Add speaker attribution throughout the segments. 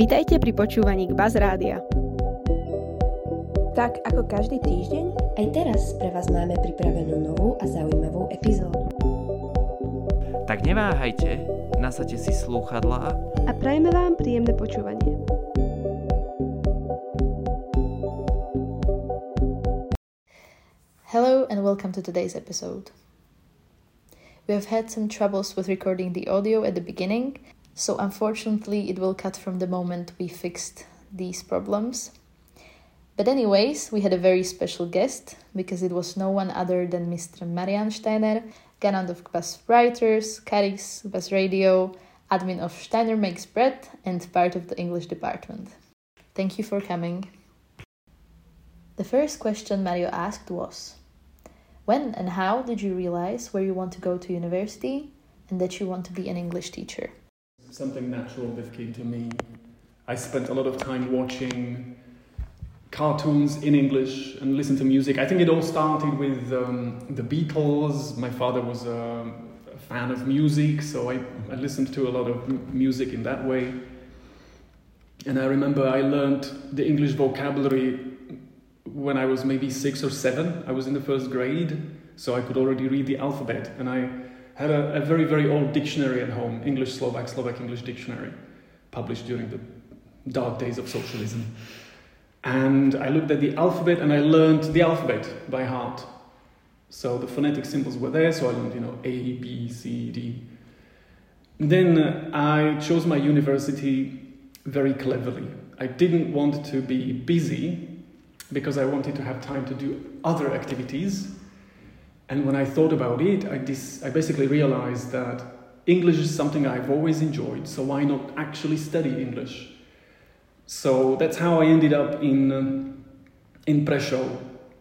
Speaker 1: Vítajte pri počúvaní k Baz Rádia.
Speaker 2: Tak ako každý týždeň,
Speaker 3: aj teraz pre vás máme pripravenú novú a zaujímavú epizódu.
Speaker 4: Tak neváhajte, nasadte si slúchadlá
Speaker 1: a prajeme vám príjemné počúvanie.
Speaker 5: Hello and welcome to today's episode. We have had some troubles with recording the audio at the beginning, so unfortunately it will cut from the moment we fixed these problems. But anyways, we had a very special guest because it was no one other than Mr. Marian Steiner, garant of Gbas Writers, Caris, Gbas Radio, admin of Steiner Makes Bread, and part of the English department. Thank you for coming. The first question Mario asked was When and how did you realize where you want to go to university and that you want to be an English teacher?
Speaker 6: Something natural that came to me. I spent a lot of time watching cartoons in English and listen to music. I think it all started with um, the Beatles. My father was a, a fan of music, so I, I, listened to a lot of m- music in that way. And I remember I learned the English vocabulary when I was maybe six or seven. I was in the first grade, so I could already read the alphabet. And I had a, a very, very old dictionary at home English, Slovak, Slovak English dictionary, published during the dark days of socialism. And I looked at the alphabet and I learned the alphabet by heart. So the phonetic symbols were there, so I learned, you know, A, B, C, D. Then uh, I chose my university very cleverly. I didn't want to be busy because I wanted to have time to do other activities and when I thought about it, I, dis- I basically realized that English is something I've always enjoyed, so why not actually study English? So that's how I ended up in, um, in Prešov,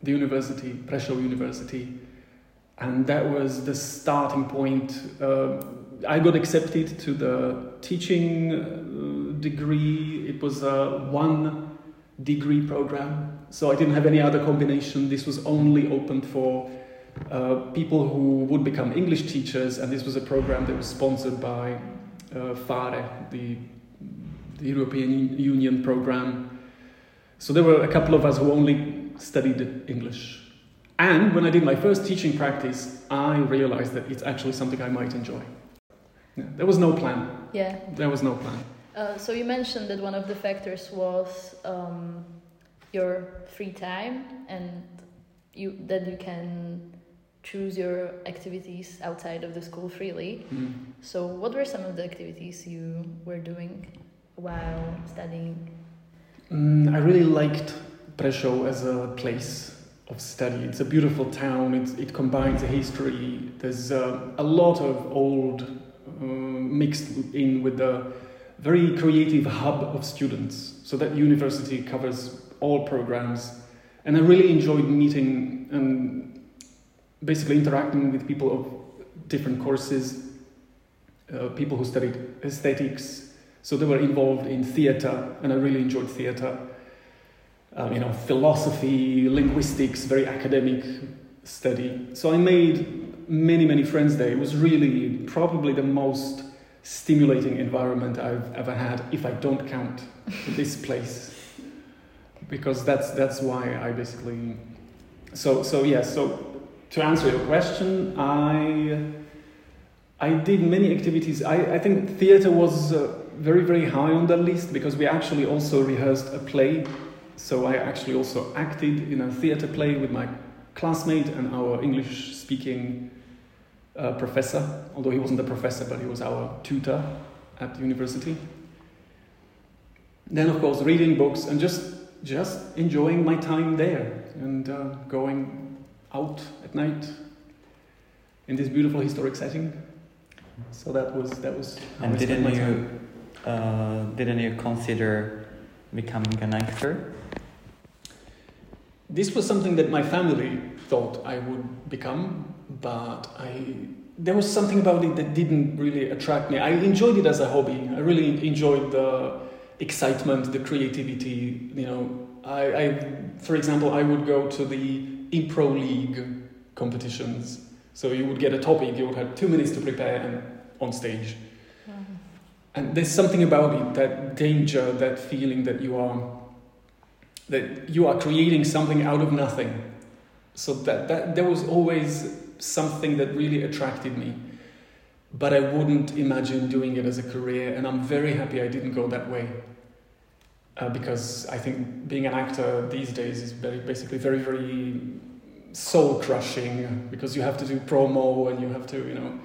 Speaker 6: the university, Prešov University. And that was the starting point. Uh, I got accepted to the teaching uh, degree. It was a one degree program, so I didn't have any other combination. This was only open for uh, people who would become English teachers, and this was a program that was sponsored by uh, PHARE, the, the European Union program. So there were a couple of us who only studied English. And when I did my first teaching practice, I realized that it's actually something I might enjoy. Yeah, there was no plan.
Speaker 5: Yeah.
Speaker 6: There was no plan.
Speaker 5: Uh, so you mentioned that one of the factors was um, your free time and you that you can choose your activities outside of the school freely. Mm. So, what were some of the activities you were doing while studying?
Speaker 6: Mm, I really liked Prešov as a place of study. It's a beautiful town. It's, it combines a history. There's uh, a lot of old uh, mixed in with the very creative hub of students. So that university covers all programs, and I really enjoyed meeting and basically interacting with people of different courses, uh, people who studied aesthetics. So they were involved in theater, and I really enjoyed theater. Um, you know, philosophy, linguistics, very academic study. So I made many, many friends there. It was really probably the most stimulating environment I've ever had, if I don't count this place, because that's that's why I basically. So so yeah. So to answer your question, I I did many activities. I, I think theater was uh, very very high on the list because we actually also rehearsed a play. So I actually also acted in a theater play with my classmate and our English speaking uh, professor. Although he wasn't a professor, but he was our tutor at the university. Then of course reading books and just just enjoying my time there and uh, going out at night in this beautiful historic setting. So that was that was.
Speaker 7: and didn't you uh, didn't you consider becoming an actor?
Speaker 6: This was something that my family thought I would become, but I there was something about it that didn't really attract me. I enjoyed it as a hobby. I really enjoyed the excitement, the creativity. You know, I, I for example, I would go to the impro league competitions. So you would get a topic, you would have two minutes to prepare and on stage. And there's something about it, that danger, that feeling that you are that you are creating something out of nothing. So that, that there was always something that really attracted me. But I wouldn't imagine doing it as a career, and I'm very happy I didn't go that way. Uh, because I think being an actor these days is very, basically very, very soul crushing because you have to do promo and you have to, you know,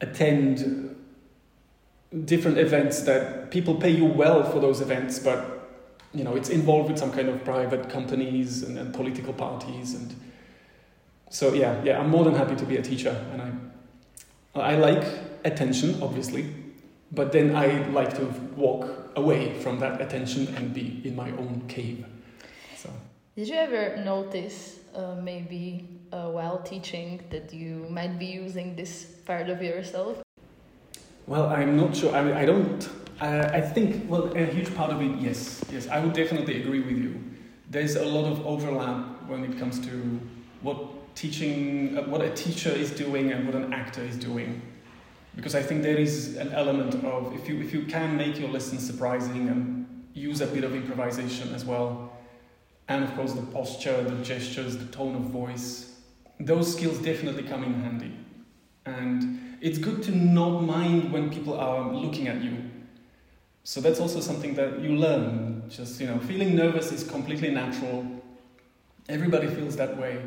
Speaker 6: attend different events that people pay you well for those events, but you know, it's involved with some kind of private companies and, and political parties and so yeah, yeah, I'm more than happy to be a teacher, and I, I like attention, obviously, but then I like to walk away from that attention and be in my own cave. So.
Speaker 5: Did you ever notice, uh, maybe uh, while teaching, that you might be using this part of yourself?
Speaker 6: Well, I'm not sure. I, mean, I don't. Uh, I think. Well, a huge part of it, yes, yes. I would definitely agree with you. There's a lot of overlap when it comes to what teaching, uh, what a teacher is doing, and what an actor is doing. Because I think there is an element of if you if you can make your lessons surprising and use a bit of improvisation as well, and of course the posture, the gestures, the tone of voice, those skills definitely come in handy, and it's good to not mind when people are looking at you. So that's also something that you learn. Just, you know, feeling nervous is completely natural. Everybody feels that way.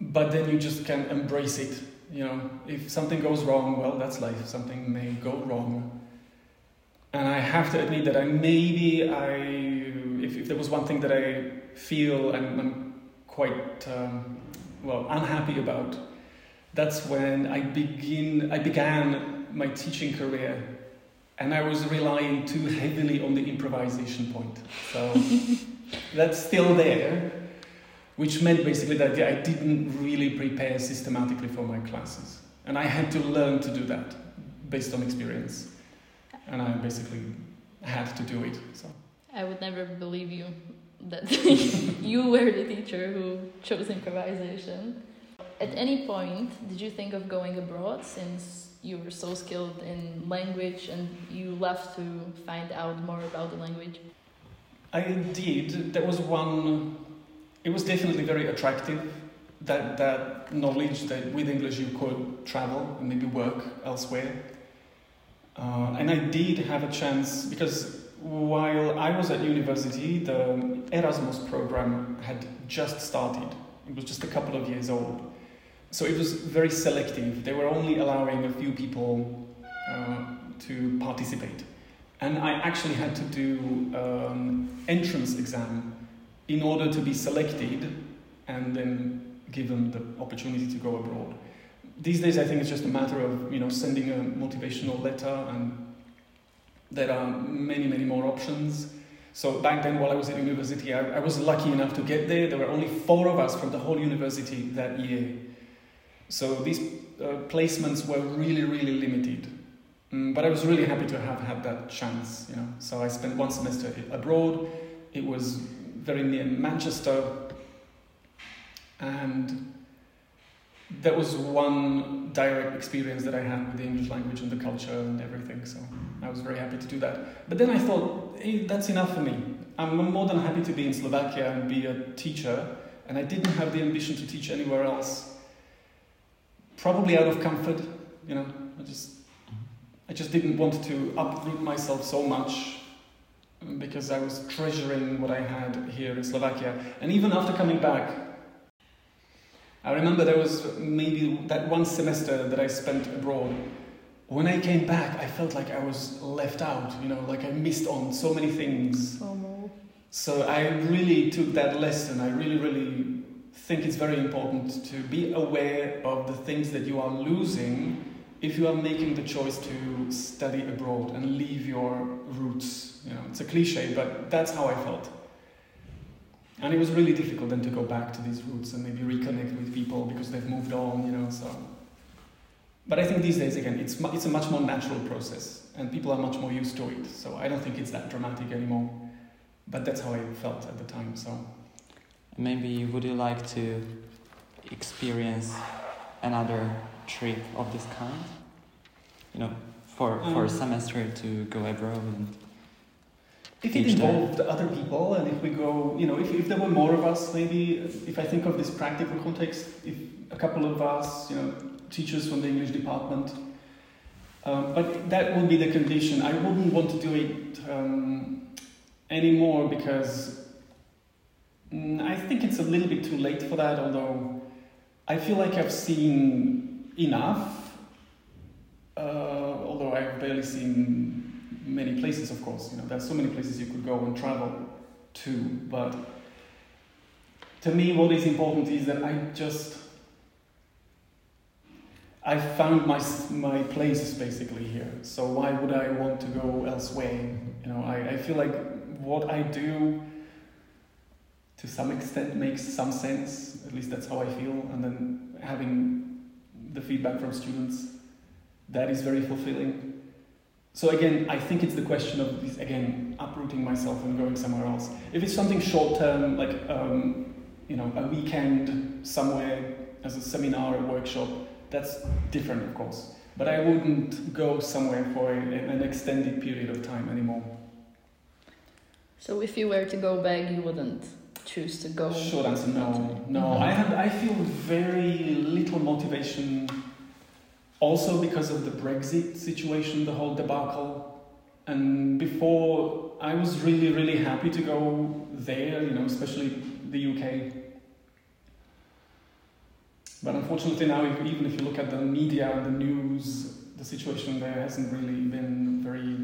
Speaker 6: But then you just can embrace it. You know, if something goes wrong, well, that's life. Something may go wrong. And I have to admit that I maybe I, if, if there was one thing that I feel I'm, I'm quite, um, well, unhappy about, that's when I begin I began my teaching career and I was relying too heavily on the improvisation point. So that's still there, which meant basically that I didn't really prepare systematically for my classes. And I had to learn to do that based on experience. And I basically had to do it. So
Speaker 5: I would never believe you that you were the teacher who chose improvisation. At any point, did you think of going abroad since you were so skilled in language and you left to find out more about the language?
Speaker 6: I did. There was one, it was definitely very attractive. That, that knowledge that with English you could travel and maybe work elsewhere. Uh, and I did have a chance because while I was at university, the Erasmus program had just started. It was just a couple of years old so it was very selective. They were only allowing a few people uh, to participate. And I actually had to do an entrance exam in order to be selected and then given the opportunity to go abroad. These days, I think it's just a matter of you know sending a motivational letter, and there are many, many more options. So back then, while I was at university, I, I was lucky enough to get there. There were only four of us from the whole university that year. So these uh, placements were really, really limited. Mm, but I was really happy to have had that chance, you know. So I spent one semester abroad. It was very near Manchester. And that was one direct experience that I had with the English language and the culture and everything. So I was very happy to do that. But then I thought, hey, that's enough for me. I'm more than happy to be in Slovakia and be a teacher. And I didn't have the ambition to teach anywhere else probably out of comfort, you know. I just, I just didn't want to uproot myself so much because I was treasuring what I had here in Slovakia. And even after coming back, I remember there was maybe that one semester that I spent abroad. When I came back, I felt like I was left out, you know, like I missed on so many things. So I really took that lesson. I really, really think it's very important to be aware of the things that you are losing if you are making the choice to study abroad and leave your roots. You know, it's a cliche, but that's how I felt. And it was really difficult then to go back to these roots and maybe reconnect with people because they've moved on, you know, so. But I think these days, again, it's, it's a much more natural process and people are much more used to it. So I don't think it's that dramatic anymore. But that's how I felt at the time, so.
Speaker 7: Maybe would you like to experience another trip of this kind? You know, for for a
Speaker 6: Um,
Speaker 7: semester to go abroad? And
Speaker 6: If it involved other people, and if we go, you know, if, if there were more of us, maybe, if I think of this practical context, if a couple of us, you know, teachers from the English department, um, but that would be the condition. I wouldn't want to do it um, anymore because mm, I think it's a little bit too late for that, although I feel like I've seen enough, uh, although I've barely seen many places, of course. You know, there's so many places you could go and travel to, but to me, what is important is that I just I found my my place basically here. So why would I want to go elsewhere? You know, I, I feel like what I do to some extent makes some sense. At least that's how I feel. And then having the feedback from students, that is very fulfilling. So again, I think it's the question of this, again uprooting myself and going somewhere else. If it's something short term, like um, you know a weekend somewhere as a seminar, a workshop, that's different, of course. But I wouldn't go somewhere for a, an extended period of time anymore.
Speaker 5: So if you were to go back, you wouldn't choose to go.
Speaker 6: Short answer, no, no. I have, I feel very little motivation. Also because of the Brexit situation, the whole debacle, and before I was really, really happy to go there. You know, especially the UK. But unfortunately now, if, even if you look at the media and the news, the situation there hasn't really been very,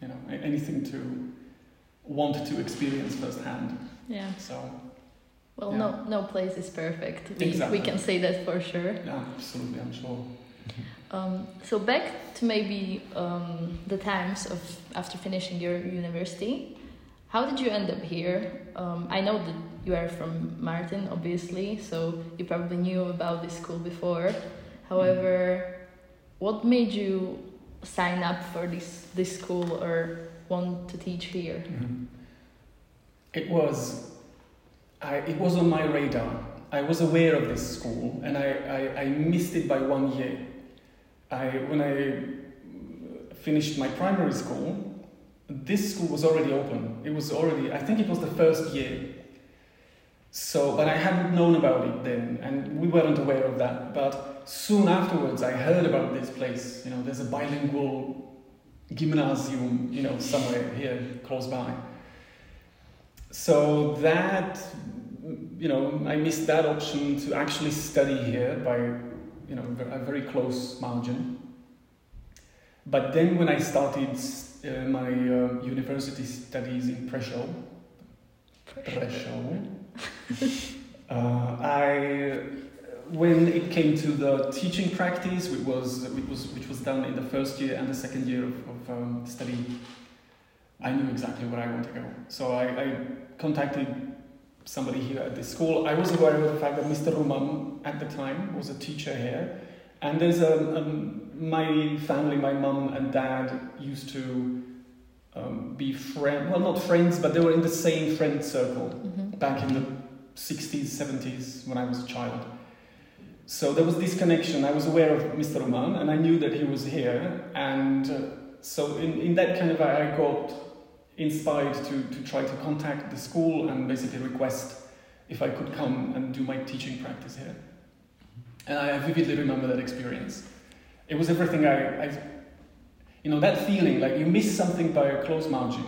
Speaker 6: you know, anything to want to experience firsthand.
Speaker 5: Yeah.
Speaker 6: So,
Speaker 5: Well,
Speaker 6: Yeah.
Speaker 5: no, no place is perfect. We,
Speaker 6: Exactly.
Speaker 5: we can say that for sure.
Speaker 6: yeah, absolutely, I'm sure.
Speaker 5: Um, so back to maybe um, the times of after finishing your university. How did you end up here? Um, I know that you are from Martin, obviously, so you probably knew about this school before. However, what made you sign up for this this school or want to teach here?
Speaker 6: Mhm. It was, I, it was on my radar. I was aware of this school, and I, I, I missed it by one year. I, when I finished my primary school, this school was already open. It was already, I think it was the first year. So, but I hadn't known about it then, and we weren't aware of that. But soon afterwards, I heard about this place. You know, there's a bilingual gymnasium, you know, somewhere here close by. So that, you know, I missed that option to actually study here by, you know, a very close margin. But then when I started uh, my uh, university studies in Prešov, Prešov, uh, I, when it came to the teaching practice, which was, which was, which was done in the first year and the second year of, of um, study, I knew exactly where I want to go. So I, I contacted somebody here at this school. I was aware of the fact that Mr. Ruman at the time was a teacher here. And there's a, um, my family, my mum and dad used to um, be friends, well, not friends, but they were in the same friend circle
Speaker 5: Mhm.
Speaker 6: back in the 60s, 70s when I was a child. So there was this connection. I was aware of Mr. Roman and I knew that he was here. And uh, so, in, in that kind of way, I got inspired to, to try to contact the school and basically request if I could come and do my teaching practice here. And I vividly remember that experience. It was everything I, I you know, that feeling like you miss something by a close margin.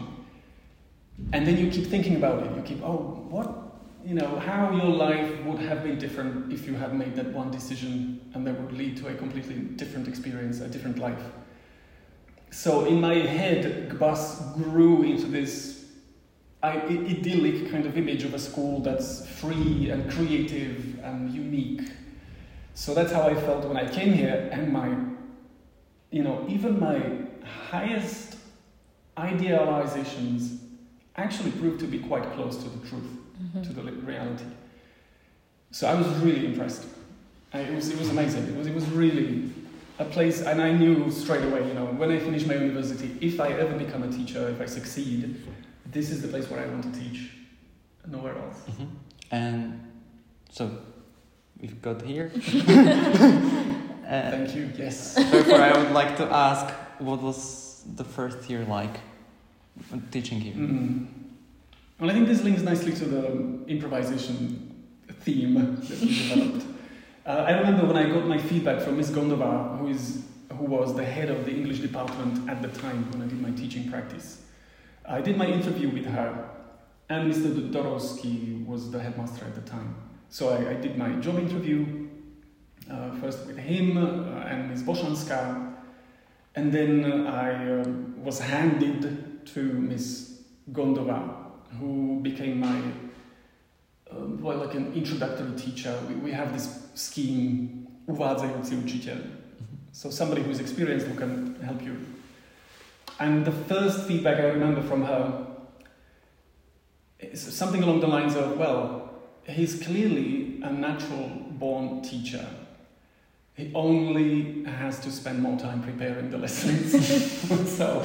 Speaker 6: And then you keep thinking about it. You keep, oh, what, you know, how your life would have been different if you had made that one decision and that would lead to a completely different experience, a different life. So in my head, Gbas grew into this I, idyllic kind of image of a school that's free and creative and unique. So that's how I felt when I came here, and my, you know, even my highest idealizations actually proved to be quite close to the truth,
Speaker 5: Mhm.
Speaker 6: to the reality. So I was really impressed. I, it was it was amazing. It was it was really a place, and I knew straight away. You know, when I finish my university, if I ever become a teacher, if I succeed, this is the place where I want to teach. Nowhere else.
Speaker 7: Mhm. And so we've got here. Uh,
Speaker 6: Thank you. Yes.
Speaker 7: Therefore, I would like to ask what was the first year like teaching here?
Speaker 6: Mm. Well, I think this links nicely to the improvisation theme that we developed. Uh, I remember when I got my feedback from Miss Gondova, who is who was the head of the English department at the time when I did my teaching practice. I did my interview with her, and Mr. Dorowski was the headmaster at the time. So I, I did my job interview uh, first with him uh, and Ms. Boshanska, and then I um, was handed to Ms. Gondova, who became my um, well, like an introductory teacher. We, we have this scheme, uvádzajúci učiteľ. So somebody who's experienced who can help you. And the first feedback I remember from her is something along the lines of, well, he's clearly a natural born teacher. He only has to spend more time preparing the lessons. so,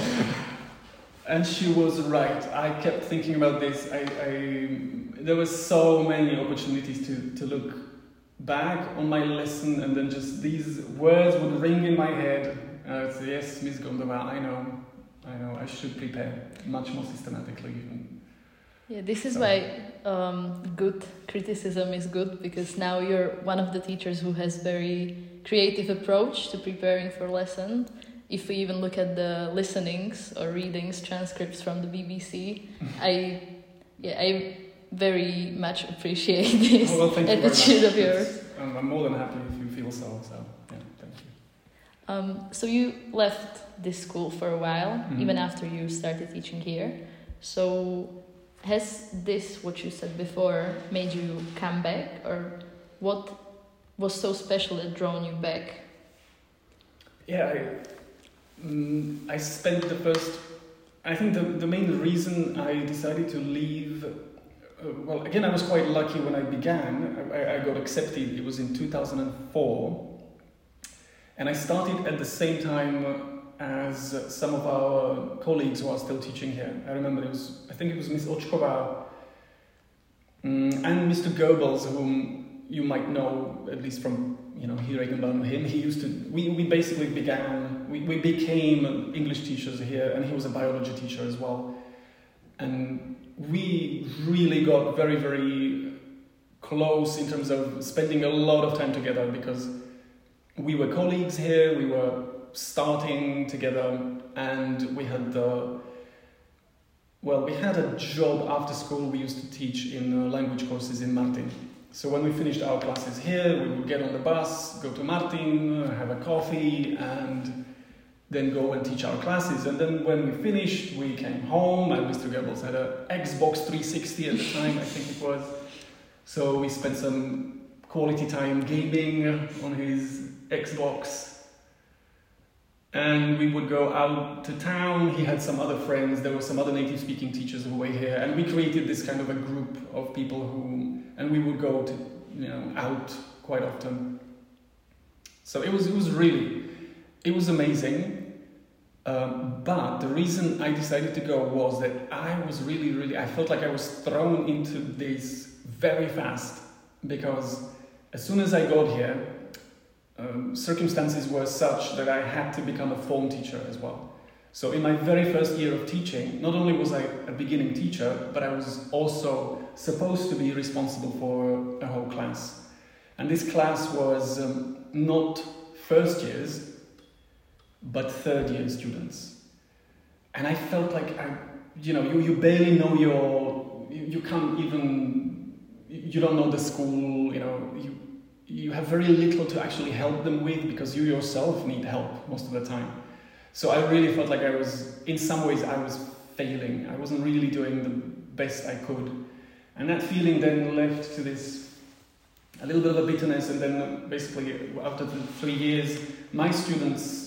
Speaker 6: and she was right. I kept thinking about this. I, I, there were so many opportunities to, to look back on my lesson, and then just these words would ring in my head. And I would say, Yes, Miss Gondova, I know, I know, I should prepare much more systematically. Even.
Speaker 5: Yeah, this is
Speaker 6: So-
Speaker 5: why um, good criticism is good because now you're one of the teachers who has very creative approach to preparing for lesson. If we even look at the listenings or readings, transcripts from the BBC, I yeah I very much appreciate this
Speaker 6: Oh, well, thank you very
Speaker 5: attitude of yours.
Speaker 6: It's- I'm, more than happy if you feel so. So, yeah, thank you.
Speaker 5: Um, so you left this school for a while,
Speaker 6: Mhm.
Speaker 5: even after you started teaching here. So has this, what you said before, made you come back, or what was so special that drawn you back?
Speaker 6: Yeah, I, mm, I spent the first. I think the, the main reason I decided to leave. Uh, well, again, I was quite lucky when I began. I, I got accepted. It was in 2004. And I started at the same time as some of our colleagues who are still teaching here. I remember it was, I think it was Miss Ochkova mm, and Mr. Goebbels, whom you might know, at least from you know, hearing about him, he used to, we, we basically began, we, we became English teachers here, and he was a biology teacher as well. And we really got very, very close in terms of spending a lot of time together because we were colleagues here, we were starting together, and we had the, well, we had a job after school, we used to teach in uh, language courses in Martin. So when we finished our classes here, we would get on the bus, go to Martin, have a coffee, and then go and teach our classes. And then when we finished, we came home, and Mr. Goebbels had a Xbox 360 at the time, I think it was. So we spent some quality time gaming on his Xbox. And we would go out to town. He had some other friends. There were some other native speaking teachers who were here. And we created this kind of a group of people who, and we would go to, you know, out quite often. So it was, it was really, it was amazing. Um, but the reason I decided to go was that I was really, really, I felt like I was thrown into this very fast because as soon as I got here, um, circumstances were such that I had to become a form teacher as well. So in my very first year of teaching, not only was I a beginning teacher, but I was also supposed to be responsible for a whole class. And this class was um, not first years, but third year students. And I felt like I, you know, you, you barely know your, you, you can't even, you don't know the school, you know, you, you have very little to actually help them with because you yourself need help most of the time. So I really felt like I was, in some ways, I was failing. I wasn't really doing the best I could. And that feeling then led to this, a little bit of a bitterness. And then basically, after the three years, my students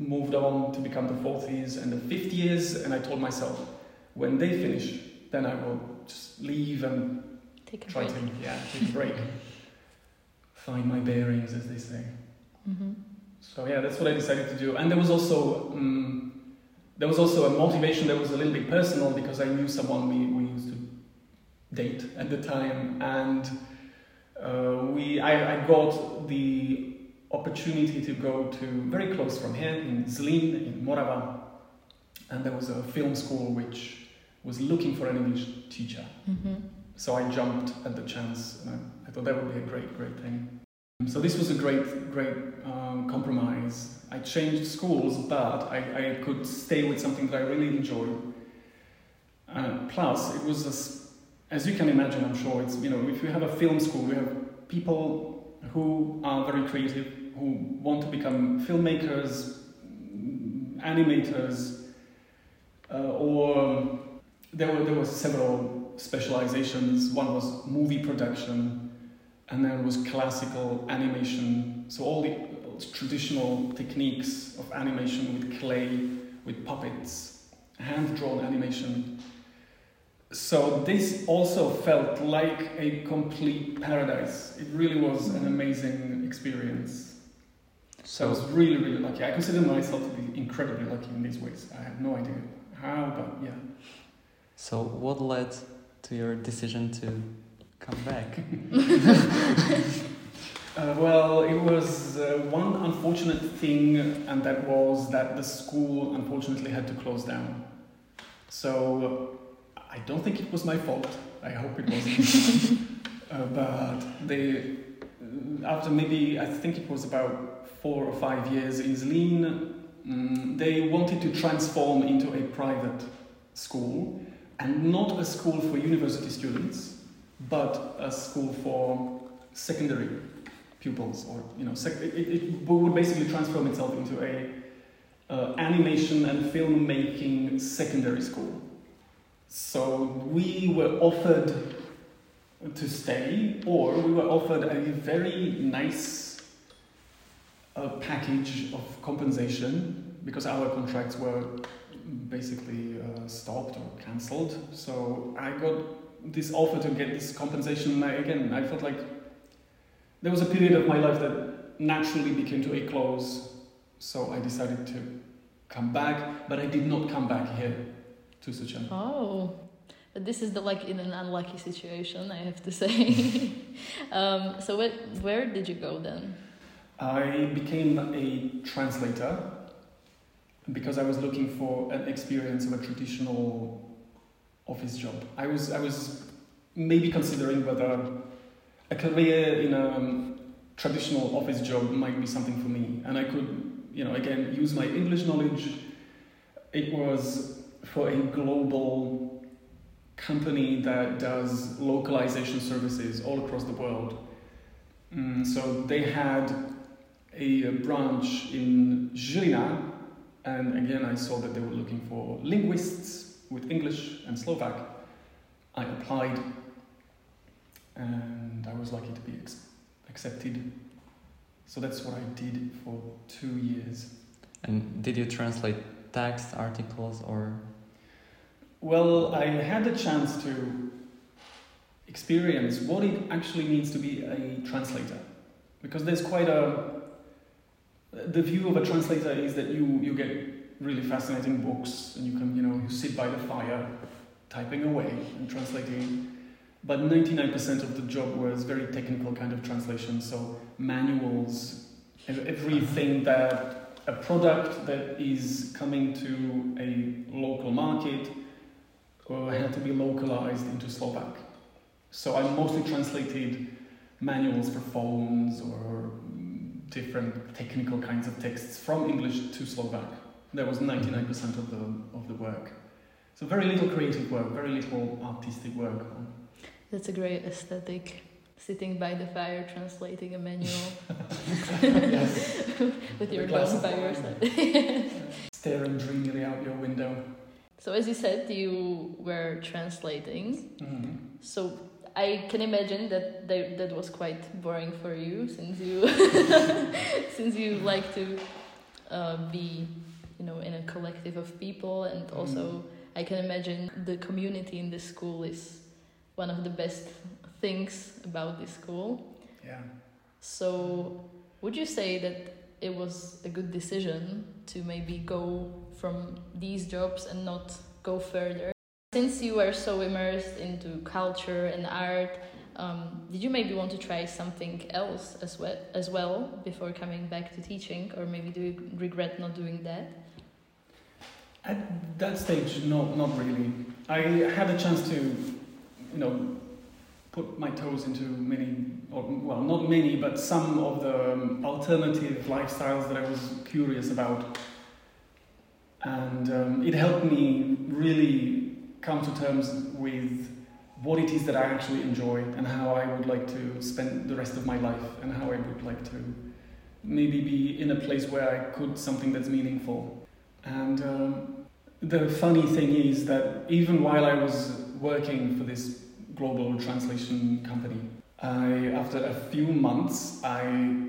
Speaker 6: moved on to become the 40s and the 50s. And I told myself, when they finish, then I will just leave and
Speaker 5: Take a
Speaker 6: try
Speaker 5: break.
Speaker 6: to yeah, take a break. Find my bearings, as they say.
Speaker 5: hmm
Speaker 6: So yeah, that's what I decided to do. And there was also um, there was also a motivation that was a little bit personal because I knew someone we, we used to date at the time, and uh, we I, I got the opportunity to go to very close from here in Zlin, in Morava, and there was a film school which was looking for an English teacher.
Speaker 5: Mm-hmm.
Speaker 6: So I jumped at the chance, and I, I thought that would be a great, great thing. So this was a great, great um, compromise. I changed schools, but I, I could stay with something that I really enjoyed. Uh, plus, it was, a as you can imagine, I'm sure, it's, you know, if you have a film school, you have people who are very creative, who want to become filmmakers, animators, uh, or there were, there were several specializations. One was movie production, and then was classical animation. So all the traditional techniques of animation with clay, with puppets, hand-drawn animation. So this also felt like a complete paradise. It really was an amazing experience. So I was really, really lucky. I consider myself to be incredibly lucky in these ways. I have no idea how, but yeah.
Speaker 7: So, what led to your decision to come back?
Speaker 6: Uh, well, it was uh, one unfortunate thing, and that was that the school unfortunately had to close down. So I don't think it was my fault. I hope it wasn't. uh, but they, after maybe I think it was about four or five years in Zlin, mm, they wanted to transform into a private school, and not a school for university students, but a school for secondary pupils, or you know, sec- it, it would basically transform itself into a uh, animation and filmmaking secondary school. So we were offered to stay, or we were offered a very nice uh, package of compensation because our contracts were basically uh, stopped or cancelled. So I got this offer to get this compensation. I, again, I felt like there was a period of my life that naturally became to a close. So I decided to come back, but I did not come back here to Suchan.
Speaker 5: Oh, but this is the like in an unlucky situation, I have to say. um, so where, where did you go then?
Speaker 6: I became a translator because I was looking for an experience of a traditional office job. I was I was maybe considering whether a career in a um, traditional office job might be something for me, and I could, you know, again use my English knowledge. It was for a global company that does localization services all across the world. Mm, so they had a branch in Žilina, and again I saw that they were looking for linguists with English and Slovak. I applied, and I was lucky to be ex- accepted. So that's what I did for two years.
Speaker 7: And did you translate text, articles, or
Speaker 6: Well, I had the chance to experience what it actually means to be a translator. Because there's quite a. The view of a translator is that you, you get really fascinating books and you can, you know, you sit by the fire typing away and translating. But 99% of the job was very technical kind of translation, so manuals, ev- everything that a product that is coming to a local market uh, had to be localized into Slovak. So I mostly translated manuals for phones or mm, different technical kinds of texts from English to Slovak. That was 99% of the, of the work. So very little creative work, very little artistic work.
Speaker 5: That's a great aesthetic. Sitting by the fire, translating a manual with your
Speaker 6: glass
Speaker 5: by your side.
Speaker 6: Staring dreamily out your window.
Speaker 5: So, as you said, you were translating.
Speaker 6: Mhm.
Speaker 5: So I can imagine that that, that was quite boring for you since you since you like to uh, be you know in a collective of people and also I can imagine the community in this school is one of the best things about this school.
Speaker 6: Yeah.
Speaker 5: So would you say that it was a good decision to maybe go from these jobs and not go further? Since you were so immersed into culture and art, Um, did you maybe want to try something else as well, as well before coming back to teaching, or maybe do you regret not doing that?
Speaker 6: At that stage, no, not really. I had a chance to, you know, put my toes into many, or well, not many, but some of the um, alternative lifestyles that I was curious about. And um, it helped me really come to terms with what it is that I actually enjoy and how I would like to spend the rest of my life and how I would like to maybe be in a place where I could something that's meaningful. And um, the funny thing is that even while I was working for this global translation company, I, after a few months, I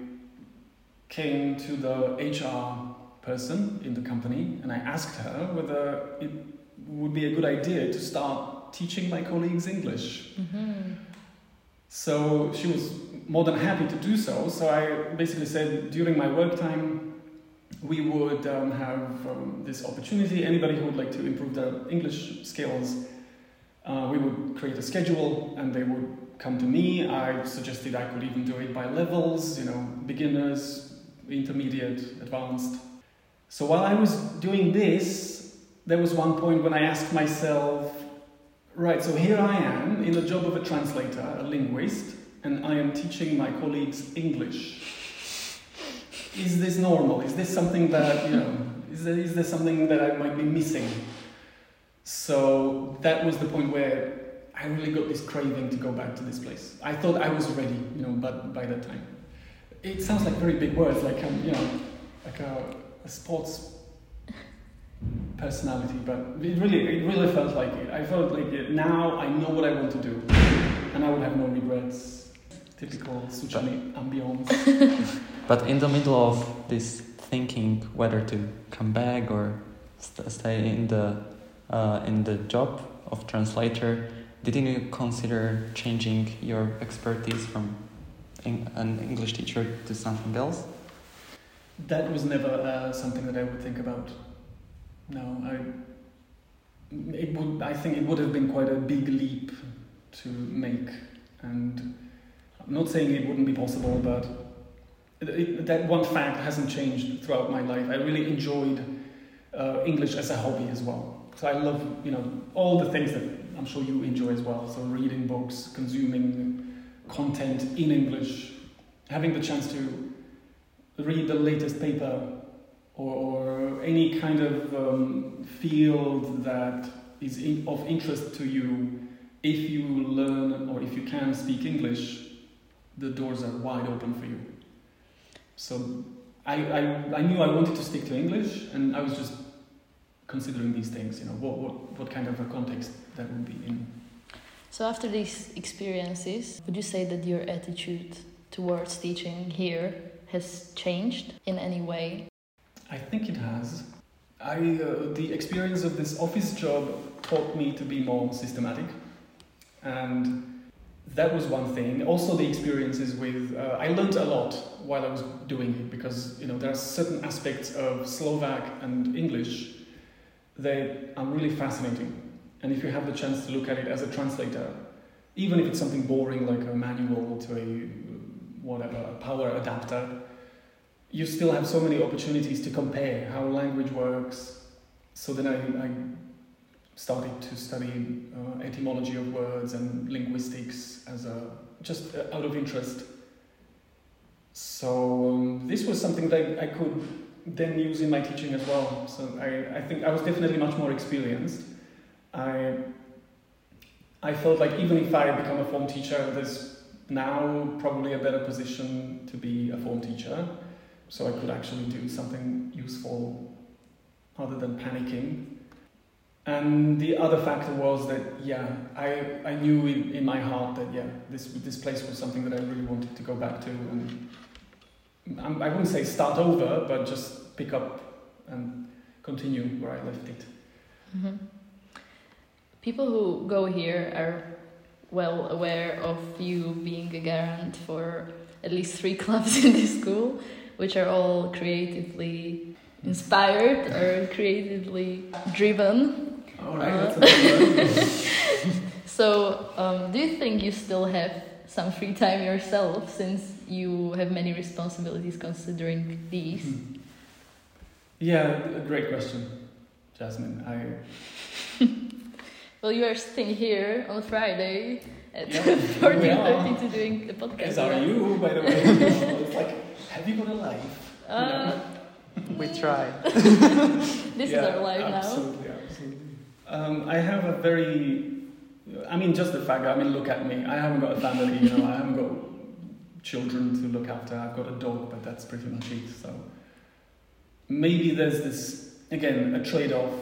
Speaker 6: came to the HR person in the company and I asked her whether it would be a good idea to start teaching my colleagues English.
Speaker 5: Mm-hmm.
Speaker 6: So she was more than happy to do so. So I basically said during my work time, we would um, have um, this opportunity. Anybody who would like to improve their English skills, uh, we would create a schedule and they would come to me. I suggested I could even do it by levels, you know, beginners, intermediate, advanced. So while I was doing this, there was one point when I asked myself, right, so here I am in the job of a translator, a linguist, and I am teaching my colleagues English. Is this normal? Is this something that, you know, is there, is there something that I might be missing? So that was the point where I really got this craving to go back to this place. I thought I was ready, you know, but by that time. It sounds like very big words, like, um, you know, like a, a sports personality, but it really, it really felt like it. I felt like it. Now I know what I want to do, and I would have no regrets. Typical Suchani ambience.
Speaker 7: But in the middle of this thinking whether to come back or st- stay in the uh, in the job of translator, didn't you consider changing your expertise from en- an English teacher to something else?
Speaker 6: That was never uh, something that I would think about. No, I. It would. I think it would have been quite a big leap to make, and I'm not saying it wouldn't be possible, but it, it, that one fact hasn't changed throughout my life. I really enjoyed uh, English as a hobby as well. So I love, you know, all the things that I'm sure you enjoy as well. So reading books, consuming content in English, having the chance to read the latest paper or, or any kind of um, field that is in, of interest to you. If you learn or if you can speak English, the doors are wide open for you. So I, I, I knew I wanted to stick to English, and I was just considering these things. You know, what, what, what kind of a context that would be in.
Speaker 5: So after these experiences, would you say that your attitude towards teaching here has changed in any way?
Speaker 6: I think it has. I, uh, the experience of this office job taught me to be more systematic, and that was one thing. Also, the experiences with uh, I learned a lot while I was doing it because you know there are certain aspects of Slovak and English that are really fascinating, and if you have the chance to look at it as a translator, even if it's something boring like a manual to a whatever power adapter, you still have so many opportunities to compare how language works. So then I, I started to study uh, etymology of words and linguistics as a just uh, out of interest. So um, this was something that I could then use in my teaching as well. So I, I think I was definitely much more experienced. I I felt like even if I become a form teacher, there's now probably a better position to be a form teacher, so I could actually do something useful other than panicking. And the other factor was that, yeah, I, I knew in, in my heart that, yeah, this, this place was something that I really wanted to go back to. And I wouldn't say start over, but just pick up and continue where I left it.
Speaker 5: Mm-hmm. People who go here are well aware of you being a garant for at least three clubs in this school, which are all creatively inspired or creatively driven.
Speaker 6: All right, that's a
Speaker 5: so, um, do you think you still have some free time yourself since you have many responsibilities considering these?
Speaker 6: Hmm. Yeah, a great question, Jasmine. I
Speaker 5: Well, you are sitting here on Friday at
Speaker 6: Yeah,
Speaker 5: fourteen
Speaker 6: we
Speaker 5: thirty to doing the podcast.
Speaker 6: as are you, by the way. it's like, have you got a life?
Speaker 5: Uh,
Speaker 7: We try.
Speaker 5: this is our life now.
Speaker 6: absolutely, Absolutely, Um, I have a very, I mean, just the fact. I mean, look at me. I haven't got a family. You know, I haven't got children to look after. I've got a dog, but that's pretty much it. So maybe there's this again a trade-off.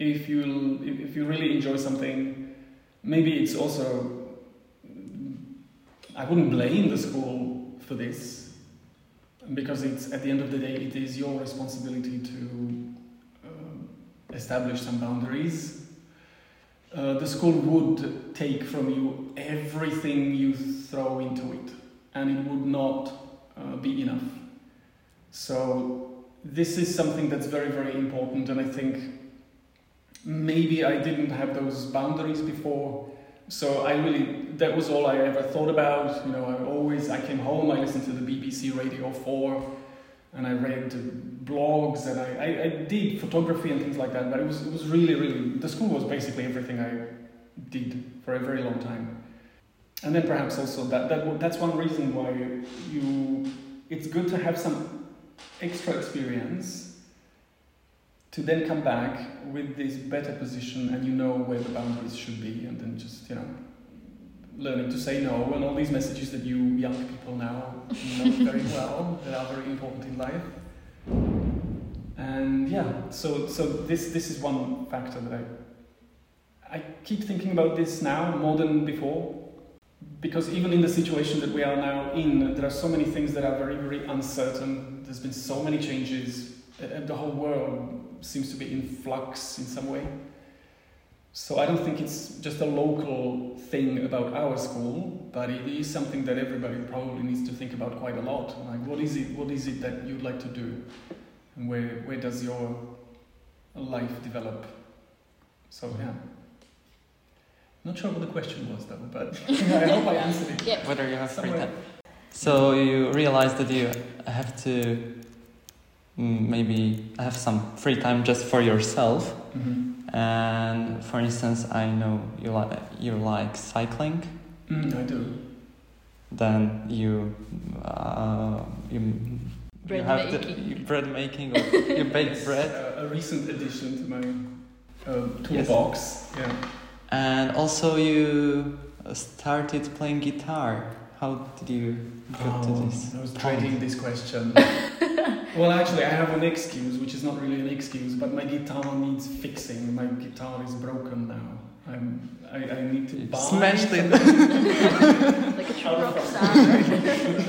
Speaker 6: If you if you really enjoy something, maybe it's also. I wouldn't blame the school for this because it's at the end of the day it is your responsibility to um, establish some boundaries uh, the school would take from you everything you throw into it and it would not uh, be enough so this is something that's very very important and i think maybe i didn't have those boundaries before so I really, that was all I ever thought about. You know, I always, I came home, I listened to the BBC Radio 4, and I read blogs, and I, I, I did photography and things like that, but it was, it was really, really, the school was basically everything I did for a very long time. And then perhaps also that, that that's one reason why you, it's good to have some extra experience to then come back with this better position and you know where the boundaries should be and then just you know learning to say no and all these messages that you young people now know very well that are very important in life. And yeah so so this this is one factor that i i keep thinking about this now more than before because even in the situation that we are now in there are so many things that are very very uncertain. There's been so many changes uh, the whole world seems to be in flux in some way. So I don't think it's just a local thing about our school, but it is something that everybody probably needs to think about quite a lot. Like, what is it? What is it that you'd like to do, and where where does your life develop? So yeah. Not sure what the question was though, but I hope I answered it.
Speaker 5: Yeah.
Speaker 7: Whether you have free time. So you realize that you have to maybe have some free time just for yourself.
Speaker 6: Mm-hmm.
Speaker 7: And for instance, I know you like you like cycling.
Speaker 6: Mm, I do.
Speaker 7: Then you uh, you
Speaker 5: Bread
Speaker 7: you have the-
Speaker 5: making.
Speaker 7: you bread making or you bake bread.
Speaker 6: A, a recent addition to my um, toolbox. Yeah.
Speaker 7: And also you started playing guitar. How did you get to
Speaker 6: Oh,
Speaker 7: this?
Speaker 6: I was dreading this question. well, actually, I have an excuse, which is not really an excuse, but my guitar needs fixing. My guitar is broken now. I'm, I, I need to
Speaker 7: You
Speaker 6: buy
Speaker 7: smashed it.
Speaker 5: like a true rock star.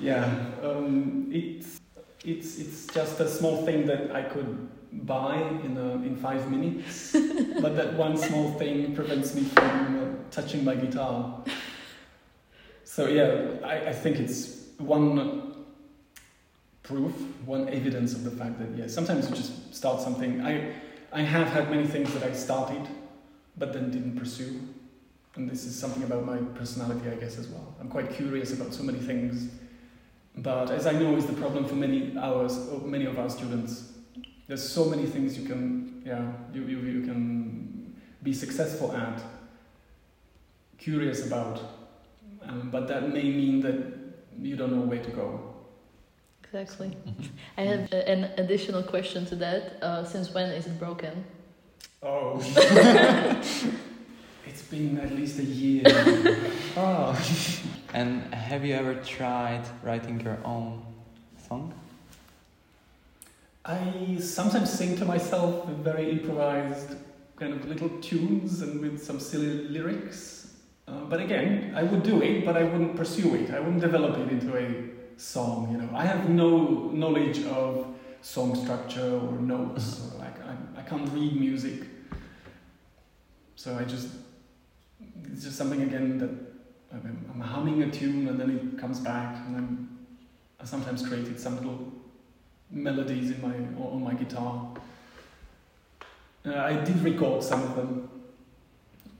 Speaker 6: yeah, um, it's it's it's just a small thing that I could buy in a, in five minutes, but that one small thing prevents me from uh, touching my guitar. So yeah, I, I think it's one proof, one evidence of the fact that yes, sometimes you just start something. I I have had many things that I started, but then didn't pursue. And this is something about my personality, I guess, as well. I'm quite curious about so many things, but as I know is the problem for many hours, many of our students, there's so many things you can, yeah, you, you, you can be successful at, curious about, um, but that may mean that you don't know where to go.
Speaker 5: Exactly. I have a- an additional question to that. Uh, since when is it broken?
Speaker 6: Oh. it's been at least a year.
Speaker 7: Oh. and have you ever tried writing your own song?
Speaker 6: I sometimes sing to myself with very improvised kind of little tunes and with some silly lyrics. Uh, but again, I would do it, but I wouldn't pursue it. I wouldn't develop it into a song. You know, I have no knowledge of song structure or notes. or like I, I can't read music, so I just it's just something again that I'm, I'm humming a tune and then it comes back, and then I sometimes created some little melodies in my on my guitar. Uh, I did record some of them,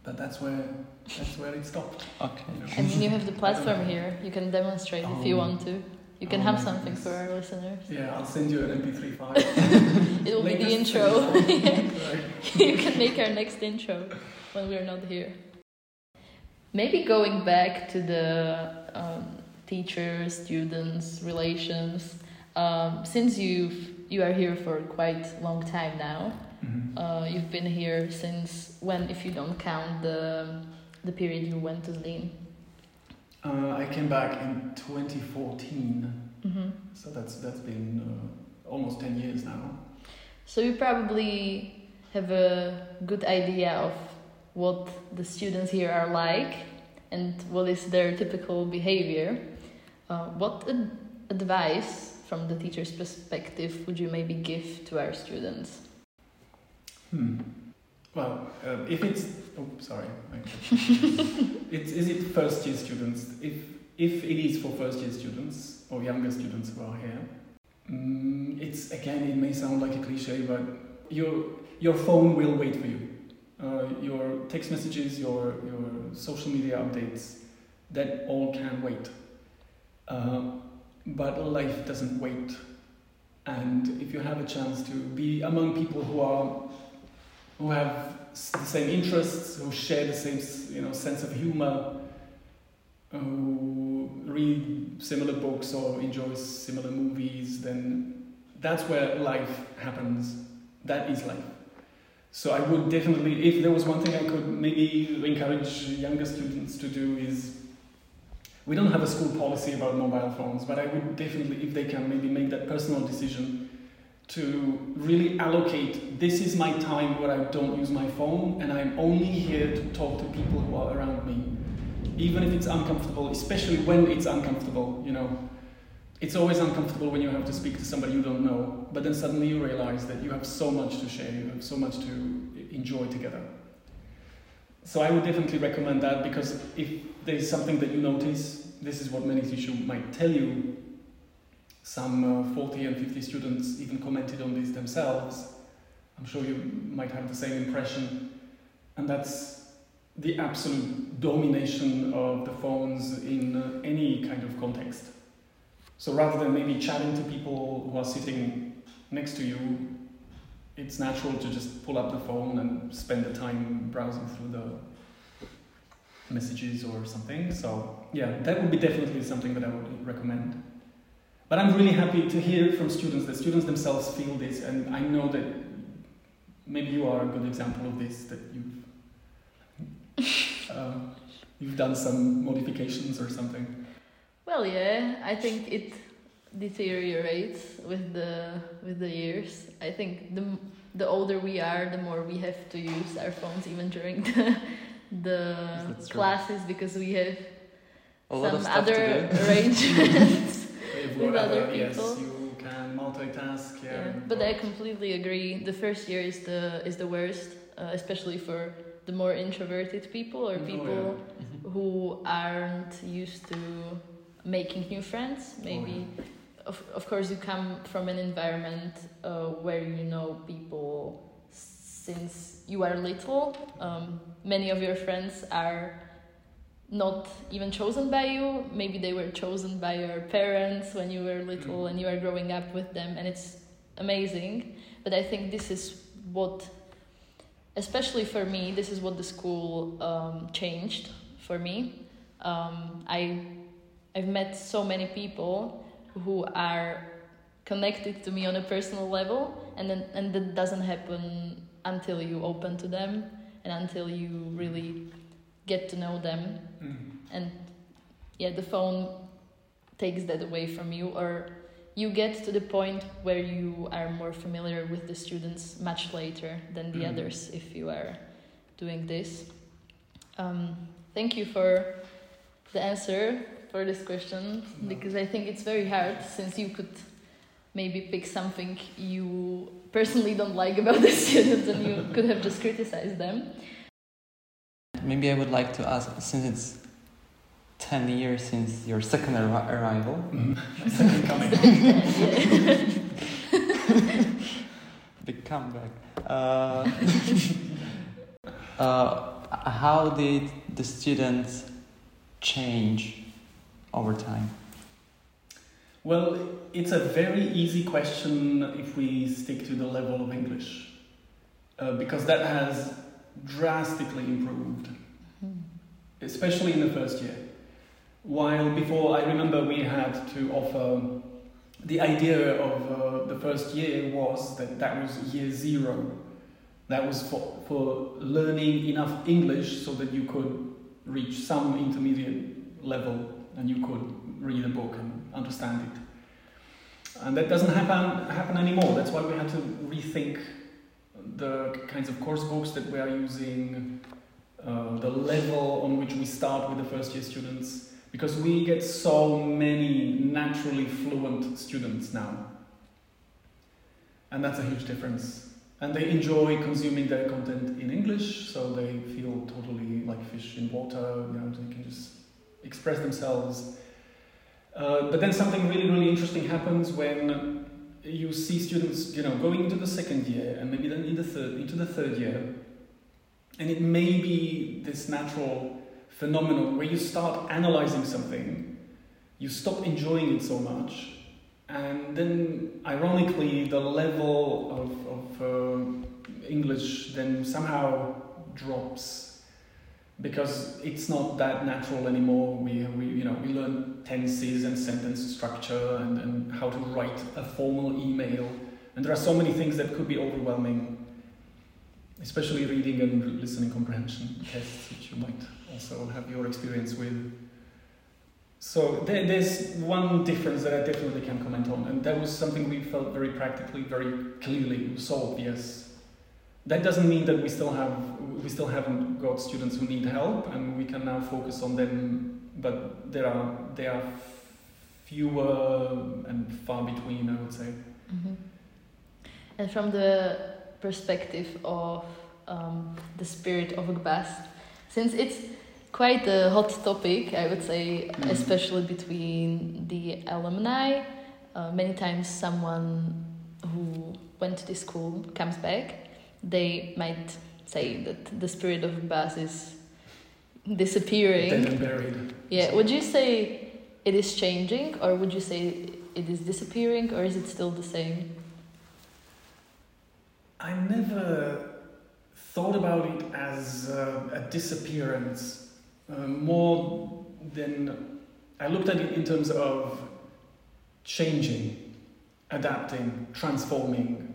Speaker 6: but that's where that's where it stopped.
Speaker 7: Okay.
Speaker 6: you know.
Speaker 5: I mean, you have the platform here. You can demonstrate if you
Speaker 6: Oh.
Speaker 5: want to. You can
Speaker 6: Oh
Speaker 5: have something
Speaker 6: goodness.
Speaker 5: for our listeners.
Speaker 6: Yeah, I'll send you an MP3 file.
Speaker 5: It will be the intro. You can make our next intro when we're not here. Maybe going back to the um, teacher students relations. Um, since you've you are here for quite a long time now,
Speaker 6: Mhm.
Speaker 5: uh, you've been here since when, if you don't count the the period you went to Zlin.
Speaker 6: Uh, I came back in 2014,
Speaker 5: Mm-hmm.
Speaker 6: so that's that's been uh, almost 10 years now.
Speaker 5: So you probably have a good idea of what the students here are like and what is their typical behavior. Uh, what ad- advice, from the teacher's perspective, would you maybe give to our students?
Speaker 6: Hmm. Well, uh, if it's oh sorry, it's is it first year students? If if it is for first year students or younger students who are here, mm, it's again it may sound like a cliche, but your your phone will wait for you. Uh, your text messages, your your social media updates, that all can wait. Uh, but life doesn't wait, and if you have a chance to be among people who are who have the same interests, who share the same you know sense of humor, uh, who read similar books or enjoy similar movies, then that's where life happens. That is life. So I would definitely, if there was one thing I could maybe encourage younger students to do is, we don't have a school policy about mobile phones, but I would definitely, if they can, maybe make that personal decision to really allocate this is my time where I don't use my phone and I'm only here to talk to people who are around me. Even if it's uncomfortable, especially when it's uncomfortable, you know. It's always uncomfortable when you have to speak to somebody you don't know, but then suddenly you realize that you have so much to share, you have so much to enjoy together. So I would definitely recommend that because if there's something that you notice, this is what many teachers might tell you, some uh, 40 and 50 students even commented on this themselves. I'm sure you might have the same impression. And that's the absolute domination of the phones in uh, any kind of context. So rather than maybe chatting to people who are sitting next to you, it's natural to just pull up the phone and spend the time browsing through the messages or something. So yeah, that would be definitely something that I would recommend. But I'm really happy to hear from students that students themselves feel this, and I know that maybe you are a good example of this. That you've um, you've done some modifications or something.
Speaker 5: Well, yeah, I think it deteriorates with the with the years. I think the the older we are, the more we have to use our phones, even during the the classes, because we have
Speaker 7: A lot
Speaker 5: some
Speaker 7: of stuff
Speaker 5: other arrangements. With other
Speaker 6: whatever, yes,
Speaker 5: people.
Speaker 6: you can multitask. Yeah,
Speaker 5: Yeah, but I completely agree. The first year is the is the worst, uh, especially for the more introverted people or
Speaker 6: Oh,
Speaker 5: people
Speaker 7: Mhm.
Speaker 5: who aren't used to making new friends. Maybe, of of course, you come from an environment uh, where you know people since you are little. Um, many of your friends are not even chosen by you. Maybe they were chosen by your parents when you were little
Speaker 6: Mm.
Speaker 5: and you are growing up with them, and it's amazing. But I think this is what, especially for me, this is what the school um, changed for me. Um, I, I've met so many people who are connected to me on a personal level, and then, and that doesn't happen until you open to them and until you really get to know them
Speaker 6: Mm.
Speaker 5: and yeah the phone takes that away from you or you get to the point where you are more familiar with the students much later than the
Speaker 6: Mm.
Speaker 5: others if you are doing this um, thank you for the answer for this question
Speaker 6: No.
Speaker 5: because i think it's very hard since you could maybe pick something you personally don't like about the students and you could have just criticized them
Speaker 7: Maybe I would like to ask, since it's 10 years since your second arri- arrival,
Speaker 6: Mm. Second coming.
Speaker 7: big comeback. Uh, uh, how did the students change over time?
Speaker 6: Well, it's a very easy question if we stick to the level of English, uh, because that has drastically improved, especially in the first year. While before, I remember we had to offer the idea of uh, the first year was that that was year zero. That was for, for learning enough English so that you could reach some intermediate level and you could read a book and understand it. And that doesn't happen happen anymore. That's why we had to rethink the kinds of course books that we are using, uh, the level on which we start with the first year students, because we get so many naturally fluent students now. And that's a huge difference. And they enjoy consuming their content in English, so they feel totally like fish in water, you know, they can just express themselves. Uh, but then something really, really interesting happens when you see students, you know, going into the second year and maybe then in the third, into the third year, and it may be this natural phenomenon where you start analyzing something, you stop enjoying it so much, and then ironically the level of, of uh, English then somehow drops because it's not that natural anymore. We, we, you know, we learn tenses and sentence structure and, and how to write a formal email. And there are so many things that could be overwhelming, especially reading and listening comprehension tests, which you might also have your experience with. So there, there's one difference that I definitely can comment on, and that was something we felt very practically, very clearly, so obvious. That doesn't mean that we still have we still haven't got students who need help, and we can now focus on them. But there are there are fewer and far between, I would say.
Speaker 5: Mm-hmm. And from the perspective of um, the spirit of Gbas, since it's quite a hot topic, I would say,
Speaker 6: Mm.
Speaker 5: especially between the alumni. Uh, many times, someone who went to this school comes back. They might say that the spirit of Gbas is disappearing.
Speaker 6: Dead and buried.
Speaker 5: Yeah, would you say it is changing, or would you say it is disappearing, or is it still the same?
Speaker 6: I never thought about it as uh, a disappearance, uh, more than I looked at it in terms of changing, adapting, transforming,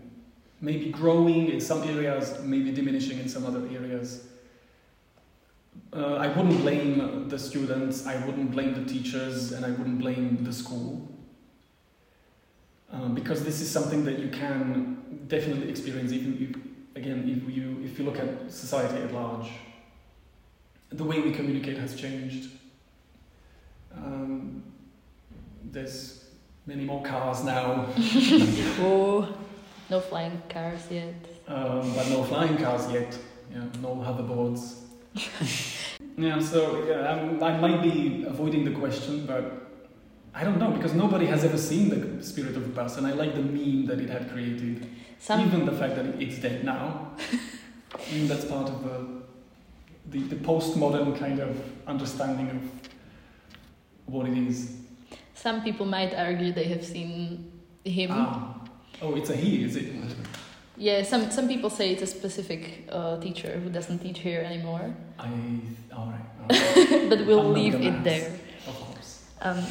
Speaker 6: maybe growing in some areas, maybe diminishing in some other areas. Uh, I wouldn't blame the students, I wouldn't blame the teachers, and I wouldn't blame the school. Um, because this is something that you can definitely experience even if, again if you if you look at society at large the way we communicate has changed um, there's many more cars now
Speaker 5: oh, no flying cars yet.
Speaker 6: um, but no flying cars yet yeah, no hoverboards yeah so yeah, I'm, I might be avoiding the question but I don't know because nobody has ever seen the spirit of the Gbas, and I like the meme that it had created.
Speaker 5: Some
Speaker 6: Even the fact that it's dead now, I mean, that's part of the, the, the postmodern kind of understanding of what it is.
Speaker 5: some people might argue they have seen him.
Speaker 6: Ah. Oh, it's a he, is it?
Speaker 5: Yeah, some some people say it's a specific uh, teacher who doesn't teach here anymore,
Speaker 6: I. Alright. alright.
Speaker 5: but we'll
Speaker 6: I'm
Speaker 5: leave it
Speaker 6: ask.
Speaker 5: there.
Speaker 6: of course.
Speaker 5: Um,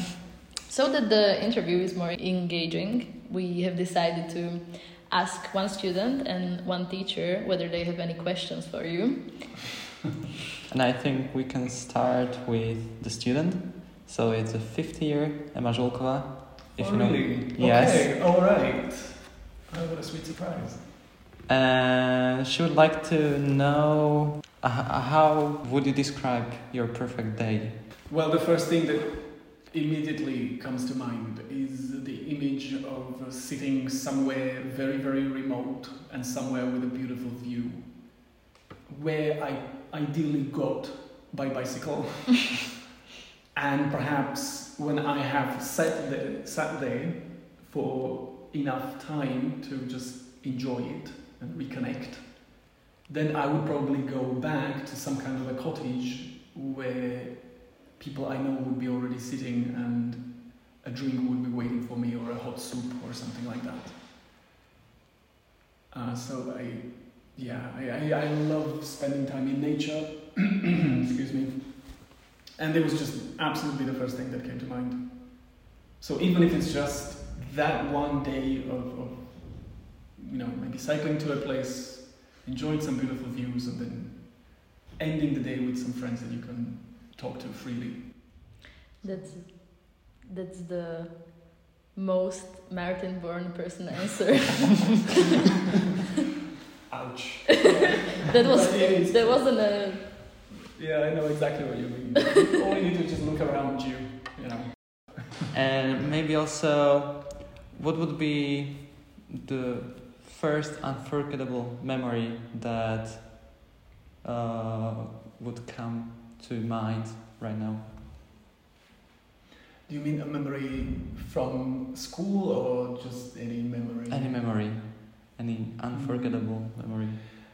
Speaker 5: so that the interview is more engaging, we have decided to ask one student and one teacher whether they have any questions for you.
Speaker 7: And I think we can start with the student. So it's a fifth year, Emma Zholkova. If
Speaker 6: oh,
Speaker 7: you know.
Speaker 6: really?
Speaker 7: Yes.
Speaker 6: Okay, alright. Oh, what a sweet surprise.
Speaker 7: And she would like to know uh, how would you describe your perfect day?
Speaker 6: Well, the first thing that immediately comes to mind is the image of uh, sitting somewhere very, very remote and somewhere with a beautiful view, where I ideally got by bicycle. and perhaps when I have sat there, sat there for enough time to just enjoy it and reconnect, then I would probably go back to some kind of a cottage where people I know would be already sitting and a drink would be waiting for me or a hot soup or something like that. Uh, so I, yeah, I, I, I love spending time in nature. Excuse me. And it was just absolutely the first thing that came to mind. So even if it's just that one day of, of you know, maybe cycling to a place, enjoying some beautiful views, and then ending the day with some friends that you can talk to freely.
Speaker 5: That's that's the most Martin born person answer.
Speaker 6: Ouch.
Speaker 5: that was
Speaker 6: But it is-
Speaker 5: that wasn't a
Speaker 6: Yeah, I know exactly what you mean. All you need to just look around you, you know.
Speaker 7: And maybe also, what would be the first unforgettable memory that uh, would come to mind right now?
Speaker 6: Do you mean a memory from school or just any memory?
Speaker 7: Any memory, any unforgettable memory.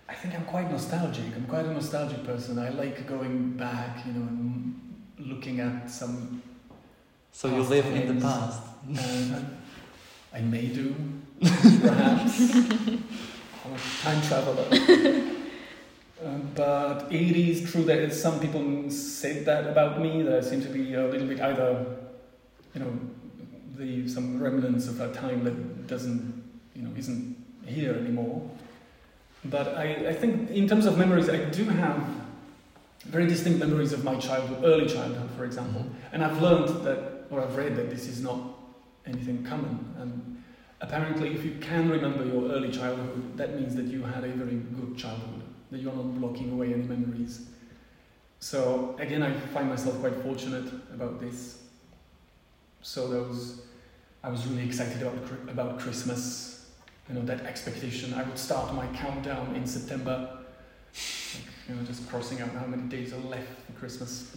Speaker 6: I think I'm quite nostalgic. I'm quite a nostalgic person. I like going back, you know, and looking at some.
Speaker 7: So you live in the past.
Speaker 6: I may do, perhaps. I'm a time traveler. Um, but it is true that some people said that about me. That I seem to be a little bit either, you know, the some remnants of a time that doesn't, you know, isn't here anymore. But I, I think in terms of memories, I do have very distinct memories of my childhood, early childhood, for example. And I've learned that, or I've read that this is not anything common. And apparently, if you can remember your early childhood, that means that you had a very good childhood, that you're not blocking away any memories. So again, I find myself quite fortunate about this. So those, I was really excited about about Christmas. You know that expectation. I would start my countdown in September, like, you know, just crossing out how many days are left for Christmas.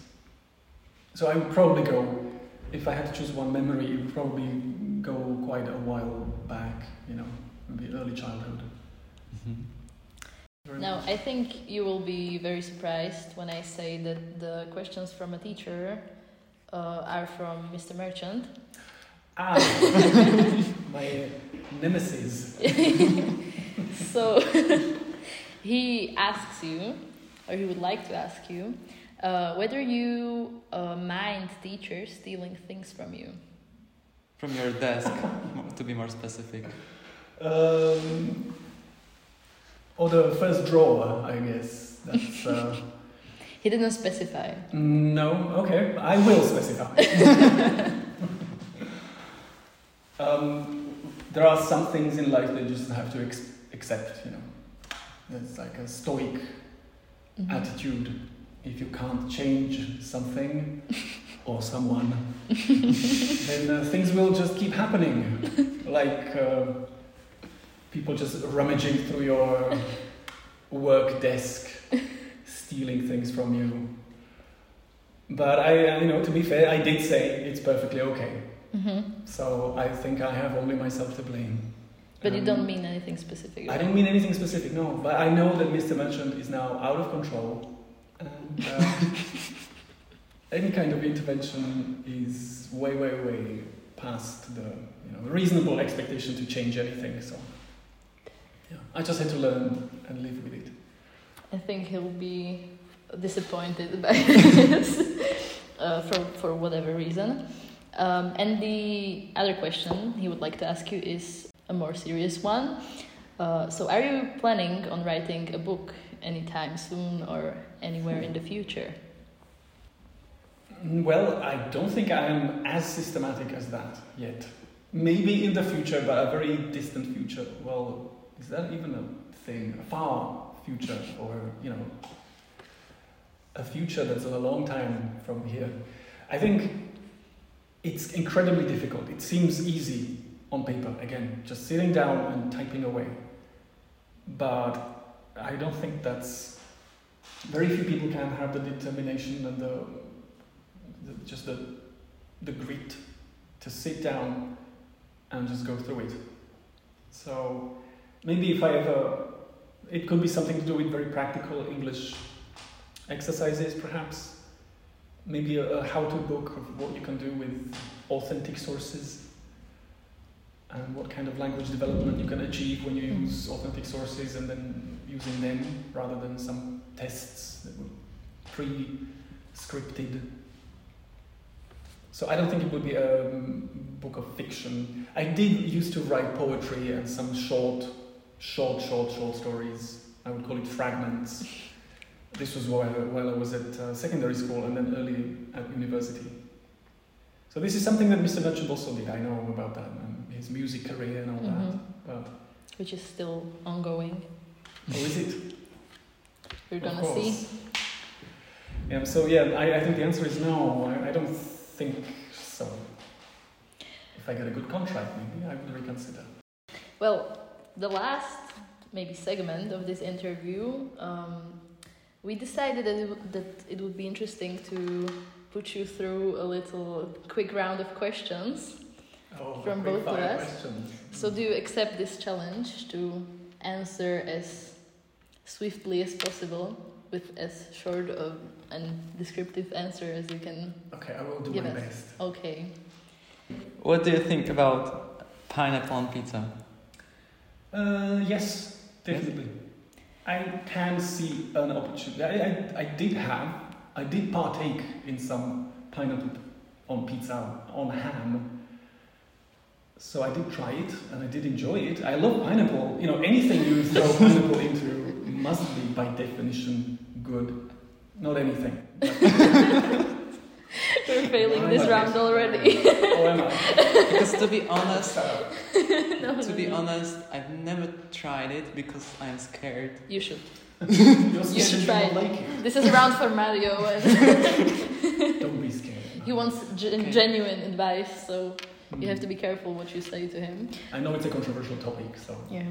Speaker 6: So I would probably go, if I had to choose one memory, it would probably go quite a while back. You know, maybe early childhood. Very
Speaker 5: Now,
Speaker 6: much.
Speaker 5: I think you will be very surprised when I say that the questions from a teacher uh, are from Mr. Merchant.
Speaker 6: Ah, my nemesis.
Speaker 5: so he asks you, or he would like to ask you, uh, whether you uh, mind teachers stealing things from you.
Speaker 7: From your desk, to be more specific.
Speaker 6: Um, or the first drawer, I guess. That's. Uh,
Speaker 5: He didn't specify.
Speaker 6: no, okay, I will specify. um, there are some things in life that you just have to ex- accept, you know. It's like a stoic
Speaker 5: Mhm.
Speaker 6: attitude. If you can't change something or someone, then uh, things will just keep happening. Like uh, people just rummaging through your work desk, stealing things from you. But I, uh, you know, to be fair, I did say it's perfectly okay.
Speaker 5: hmm
Speaker 6: So I think I have only myself to blame.
Speaker 5: But you
Speaker 6: Um,
Speaker 5: don't mean anything specific.
Speaker 6: I don't mean anything specific, no. But I know that Mr. Merchant is now out of control. And uh, any kind of intervention is way, way, way past the you know, reasonable expectation to change anything. So yeah, I just had to learn and live with it.
Speaker 5: I think he'll be disappointed by this uh, for, for whatever reason. Um, and the other question he would like to ask you is a more serious one. Uh, so, are you planning on writing a book anytime soon or anywhere in the future?
Speaker 6: Well, I don't think I am as systematic as that yet. Maybe in the future, but a very distant future. Well, is that even a thing? A far future, or you know, a future that's a long time from here. I think it's incredibly difficult. It seems easy on paper, again, just sitting down and typing away. But I don't think that's. Very few people can have the determination and the the, just the, the grit to sit down and just go through it. So maybe if I ever It could be something to do with very practical English exercises, perhaps. Maybe a, a how to book of what you can do with authentic sources and what kind of language development you can achieve when you use authentic sources and then using them rather than some tests that were pre scripted. So I don't think it would be a um, book of fiction. I did used to write poetry and some short, short, short, short stories. I would call it fragments. This was while, while I was at uh, secondary school and then early at university. So this is something that Mr. Nutchell also did. I know about that and his music career and all
Speaker 5: Mhm.
Speaker 6: that. But
Speaker 5: Which is still ongoing.
Speaker 6: Oh, is it?
Speaker 5: We're gonna see.
Speaker 6: Yeah. So yeah, I, I think the answer is no. I, I don't think so. If I get a good contract, maybe I would reconsider.
Speaker 5: Well, the last maybe segment of this interview, um, we decided that it, that it would be interesting to put you through a little quick round of questions.
Speaker 6: Oh,
Speaker 5: From both of us.
Speaker 6: questions.
Speaker 5: So, do you accept this challenge to answer as swiftly as possible with as short of and descriptive answer as you can?
Speaker 6: Okay, I will do
Speaker 5: Give
Speaker 6: my
Speaker 5: us.
Speaker 6: best.
Speaker 5: Okay.
Speaker 7: What do you think about pineapple on pizza?
Speaker 6: Uh, yes, definitely. I can see an opportunity. I, I, I did have, I did partake in some pineapple on pizza, on ham. So I did try it and I did enjoy it. I love pineapple. You know, anything you throw pineapple into must be by definition good. Not anything.
Speaker 5: We're failing
Speaker 6: Why
Speaker 5: this
Speaker 6: am
Speaker 5: round already.
Speaker 6: Oh, am I?
Speaker 7: Because to be honest,
Speaker 5: No,
Speaker 7: to
Speaker 5: no,
Speaker 7: be
Speaker 5: no.
Speaker 7: honest, I've never tried it because I'm scared.
Speaker 5: You should.
Speaker 6: You're
Speaker 5: should try it.
Speaker 6: like it.
Speaker 5: This is a round for Mario, and
Speaker 6: Don't be scared.
Speaker 5: he wants gen-
Speaker 7: Okay.
Speaker 5: genuine advice, so you have to be careful what you say to him.
Speaker 6: I know it's a controversial topic, so.
Speaker 5: Yeah.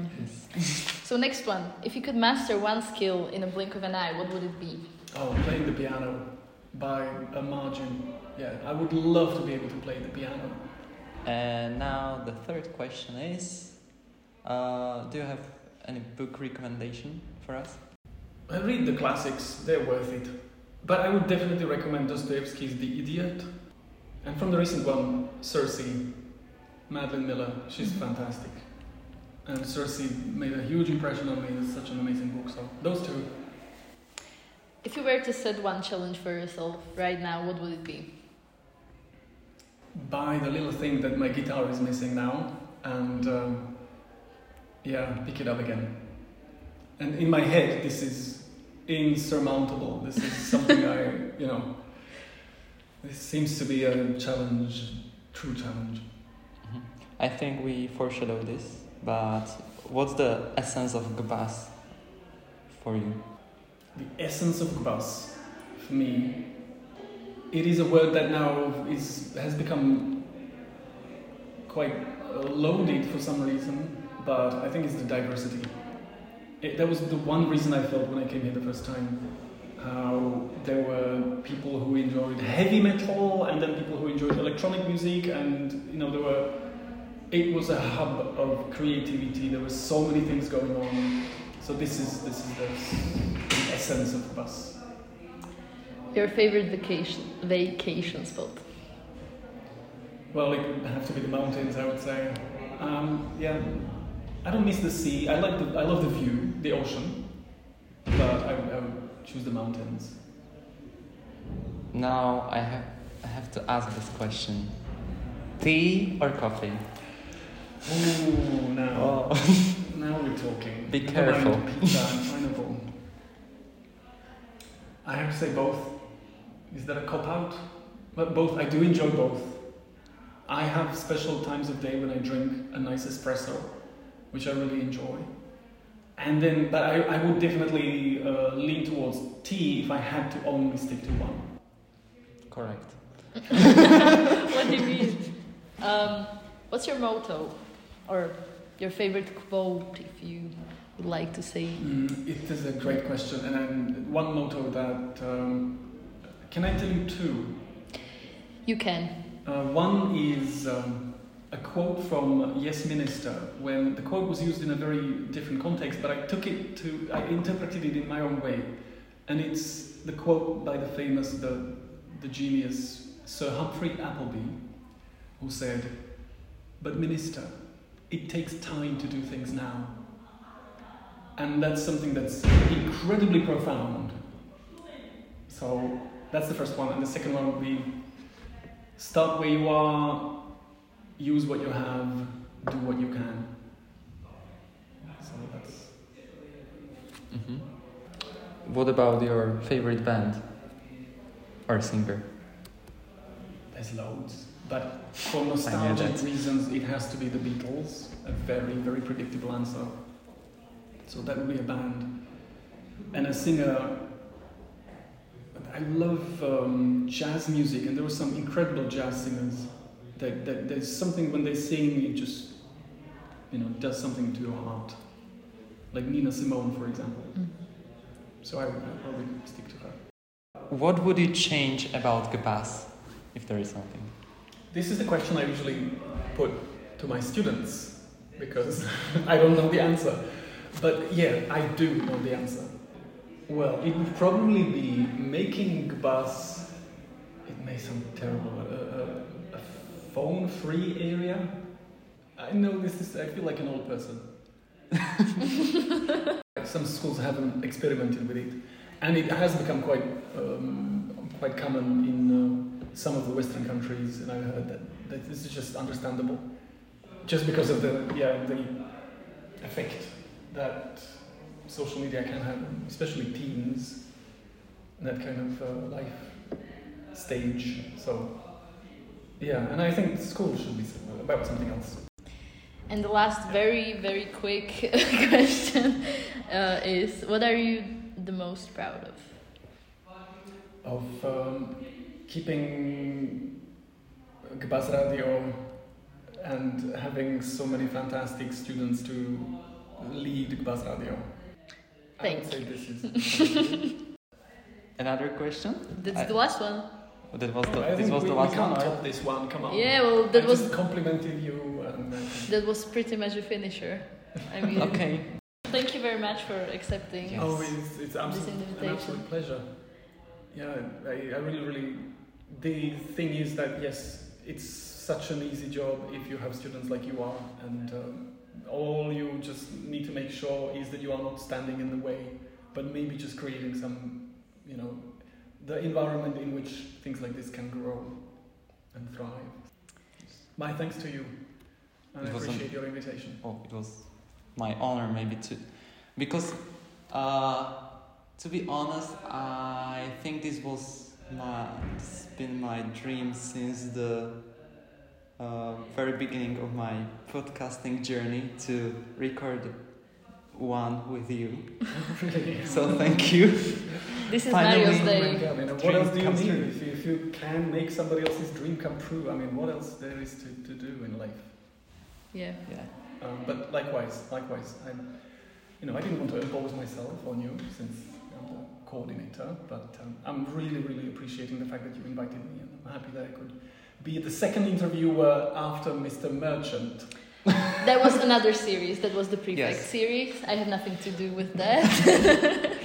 Speaker 5: So next one, if you could master one skill in a blink of an eye, what would it be?
Speaker 6: Oh, playing the piano by a margin. Yeah, I would love to be able to play the piano.
Speaker 7: And now the third question is, uh, do you have any book recommendation for us?
Speaker 6: I read the classics, they're worth it. But I would definitely recommend Dostoevsky's The Idiot. And from the recent one, Circe, Madeline Miller. She's
Speaker 5: Mhm.
Speaker 6: fantastic. And Circe made a huge impression on me. It's such an amazing book. So those two.
Speaker 5: If you were to set one challenge for yourself right now, what would it be?
Speaker 6: Buy the little thing that my guitar is missing now, and um, yeah, pick it up again. And in my head, this is insurmountable. This is something I, you know, this seems to be a challenge, true challenge.
Speaker 7: Mhm. I think we foreshadowed this, but what's the essence of Gbas for you?
Speaker 6: The essence of gbas, for me, it is a word that now is has become quite loaded for some reason, but I think it's the diversity. It, that was the one reason I felt when I came here the first time. How there were people who enjoyed heavy metal, and then people who enjoyed electronic music, and you know there were. It was a hub of creativity. There were so many things going on. So this is this is the, the essence of the Gbas.
Speaker 5: Your favorite vacation vacation spot?
Speaker 6: Well, it would have to be the mountains, I would say. Um, yeah, I don't miss the sea. I like the I love the view, the ocean, but I I would choose the mountains.
Speaker 7: Now I have I have to ask this question: tea or coffee?
Speaker 6: Ooh, now
Speaker 7: Oh.
Speaker 6: now we're talking.
Speaker 7: Be careful.
Speaker 6: Pizza and pineapple. I have to say both. Is that a cop out? But both. I do enjoy both. I have special times of day when I drink a nice espresso, which I really enjoy. And then, but I, I would definitely uh, lean towards tea if I had to only stick to one.
Speaker 7: Correct.
Speaker 5: what do you mean? Um, what's your motto, or your favorite quote, if you would like to say?
Speaker 6: Mm, it is a great question, and then one motto that um, can I tell you two?
Speaker 5: You can.
Speaker 6: Uh, one is um, a quote from Yes Minister when the quote was used in a very different context, but I took it to, I interpreted it in my own way. And it's the quote by the famous, the, the genius Sir Humphrey Appleby, who said, But Minister, it takes time to do things now. And that's something that's incredibly profound. So that's the first one. And the second one would be start where you are, use what you have, do what you can. So that's.
Speaker 7: hmm What about your favorite band or singer?
Speaker 6: There's loads. But for nostalgic reasons, it has to be the Beatles. A very, very predictable answer. So that would be a band. And a singer. I love um, jazz music, and there were some incredible jazz singers. That, that there's something when they sing, it just, you know, does something to your heart. Like Nina Simone, for example. Mm. So I would I'd probably stick to her.
Speaker 7: What would you change about Gbas, if there is something?
Speaker 6: This is the question I usually put to my students because I don't know the answer. But yeah, I do know the answer. Well, it would probably be making Gbas, it may sound terrible, a, a, a phone free area. I know this is, I feel like an old person. Some schools haven't experimented with it, and it has become quite, um, quite common in uh, some of the Western countries, and I've heard that, that this is just understandable, just because of the yeah the effect that social media can have, especially teens, that kind of uh, life stage. So yeah, and I think school should be about something else.
Speaker 5: And the last, very, very quick question uh, is what are you the most proud of?
Speaker 6: Of um, keeping Gbas Radio and having so many fantastic students to lead Gbas Radio. I
Speaker 5: Thank
Speaker 6: would say this is.
Speaker 7: Another question?
Speaker 5: That's
Speaker 7: I-
Speaker 5: the last one.
Speaker 7: That was
Speaker 6: I
Speaker 7: the, this was
Speaker 6: we,
Speaker 7: the
Speaker 6: we
Speaker 7: last
Speaker 6: can't
Speaker 7: one, right?
Speaker 6: top this one. Come on.
Speaker 5: Yeah, well, that
Speaker 6: I
Speaker 5: was
Speaker 6: just complimented you and. I
Speaker 5: that was pretty much a finisher. I mean,
Speaker 7: Okay.
Speaker 5: thank you very much for accepting.
Speaker 7: Yes.
Speaker 6: Oh, it's, it's absolute, an
Speaker 5: invitation.
Speaker 6: absolute pleasure. Yeah, I, I really, really. The thing is that, yes, it's such an easy job if you have students like you are, and um, all you just need to make sure is that you are not standing in the way, but maybe just creating some, you know, the environment in which things like this can grow and thrive. My thanks to you, and
Speaker 7: It
Speaker 6: I
Speaker 7: was an-
Speaker 6: appreciate your invitation.
Speaker 7: Oh, it was my honor maybe to, because uh, to be honest, I think this was my it's been my dream since the uh, very beginning of my podcasting journey to record one with you.
Speaker 6: really.
Speaker 7: So thank you.
Speaker 5: This is
Speaker 7: Finally,
Speaker 5: Mario's
Speaker 6: Oh my
Speaker 5: day.
Speaker 6: God, I mean, what else do you
Speaker 7: comes
Speaker 6: need
Speaker 7: true.
Speaker 6: if you, if you can make somebody else's dream come true? I mean, what else there is to, to do in life?
Speaker 5: Yeah.
Speaker 7: Yeah.
Speaker 6: Um, but likewise, likewise, I'm, you know, I didn't want to impose myself on you since I'm the coordinator, but um, I'm really, really appreciating the fact that you invited me, and I'm happy that I could be the second interviewer after Mr. Merchant.
Speaker 5: That was another series. That was the prefect
Speaker 7: Yes.
Speaker 5: series. I had nothing to do with that.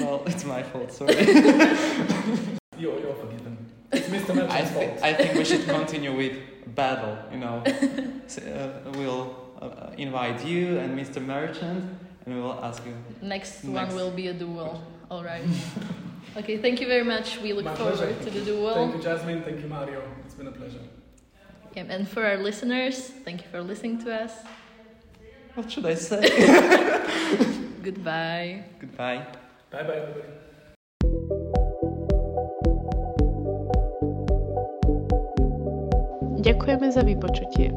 Speaker 7: Well, it's my fault. Sorry.
Speaker 6: You're, you're forgiven. It's Mr.
Speaker 7: I,
Speaker 6: Merchant's fault.
Speaker 7: I think we should continue with battle. You know, so, uh, we'll uh, invite you and Mr. Merchant, and we will ask you.
Speaker 5: Next, one will be a duel. All right. okay. Thank you very much. We look
Speaker 6: My
Speaker 5: forward
Speaker 6: pleasure.
Speaker 5: to the duel.
Speaker 6: Thank you, Jasmine. Thank you, Mario. It's been a pleasure.
Speaker 5: Yeah, and for our listeners, thank you for listening to us.
Speaker 7: What should I say?
Speaker 5: Goodbye.
Speaker 7: Goodbye.
Speaker 6: Bye bye, everybody.
Speaker 1: Ďakujeme za vypočutie.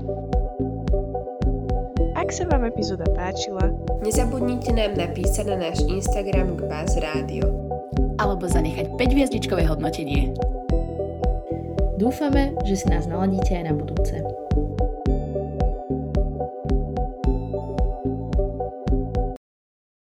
Speaker 1: Ak sa vám epizóda páčila,
Speaker 3: Nezabudnite nám napísať na náš Instagram Buzz Rádio.
Speaker 2: alebo zanechať 5 hviezdičkové hodnotenie.
Speaker 5: Dúfame, že si nás naladíte aj na budúce.